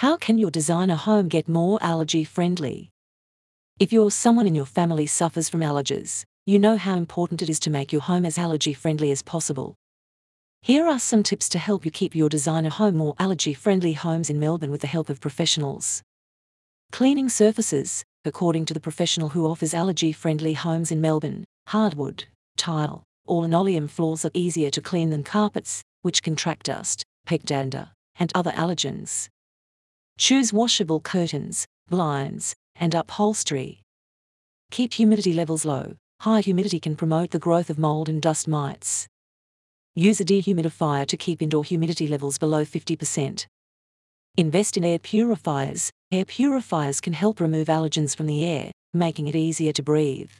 How can your designer home get more allergy friendly? If you're someone in your family suffers from allergies, you know how important it is to make your home as allergy friendly as possible. Here are some tips to help you keep your designer home more allergy friendly homes in Melbourne with the help of professionals. Cleaning surfaces, according to the professional who offers allergy friendly homes in Melbourne, hardwood, tile, or linoleum floors are easier to clean than carpets, which can track dust, pet dander, and other allergens. Choose washable curtains, blinds, and upholstery. Keep humidity levels low. High humidity can promote the growth of mold and dust mites. Use a dehumidifier to keep indoor humidity levels below 50%. Invest in air purifiers. Air purifiers can help remove allergens from the air, making it easier to breathe.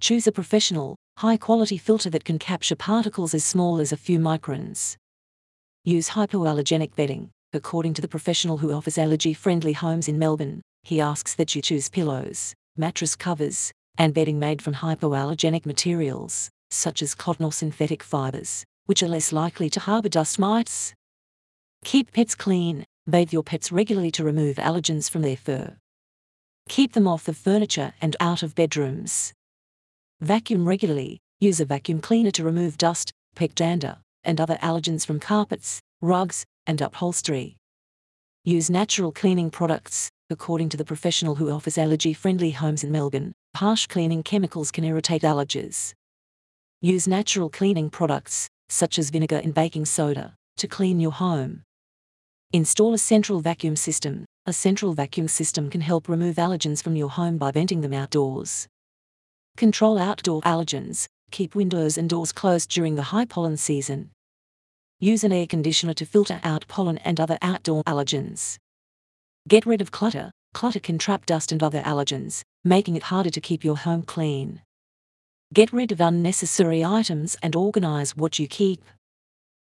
Choose a professional, high quality filter that can capture particles as small as a few microns. Use hypoallergenic bedding. According to the professional who offers allergy friendly homes in Melbourne, he asks that you choose pillows, mattress covers, and bedding made from hypoallergenic materials such as cotton or synthetic fibers, which are less likely to harbour dust mites. Keep pets clean. Bathe your pets regularly to remove allergens from their fur. Keep them off the furniture and out of bedrooms. Vacuum regularly. Use a vacuum cleaner to remove dust, pet dander, and other allergens from carpets, rugs, and upholstery. Use natural cleaning products. According to the professional who offers allergy friendly homes in Melbourne, harsh cleaning chemicals can irritate allergies. Use natural cleaning products, such as vinegar and baking soda, to clean your home. Install a central vacuum system. A central vacuum system can help remove allergens from your home by venting them outdoors. Control outdoor allergens. Keep windows and doors closed during the high pollen season. Use an air conditioner to filter out pollen and other outdoor allergens. Get rid of clutter. Clutter can trap dust and other allergens, making it harder to keep your home clean. Get rid of unnecessary items and organize what you keep.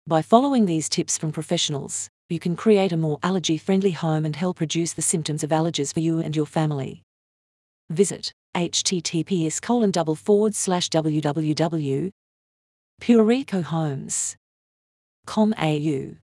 By following these tips from professionals, you can create a more allergy friendly home and help reduce the symptoms of allergies for you and your family. Visit https colon pureecohomes.com.au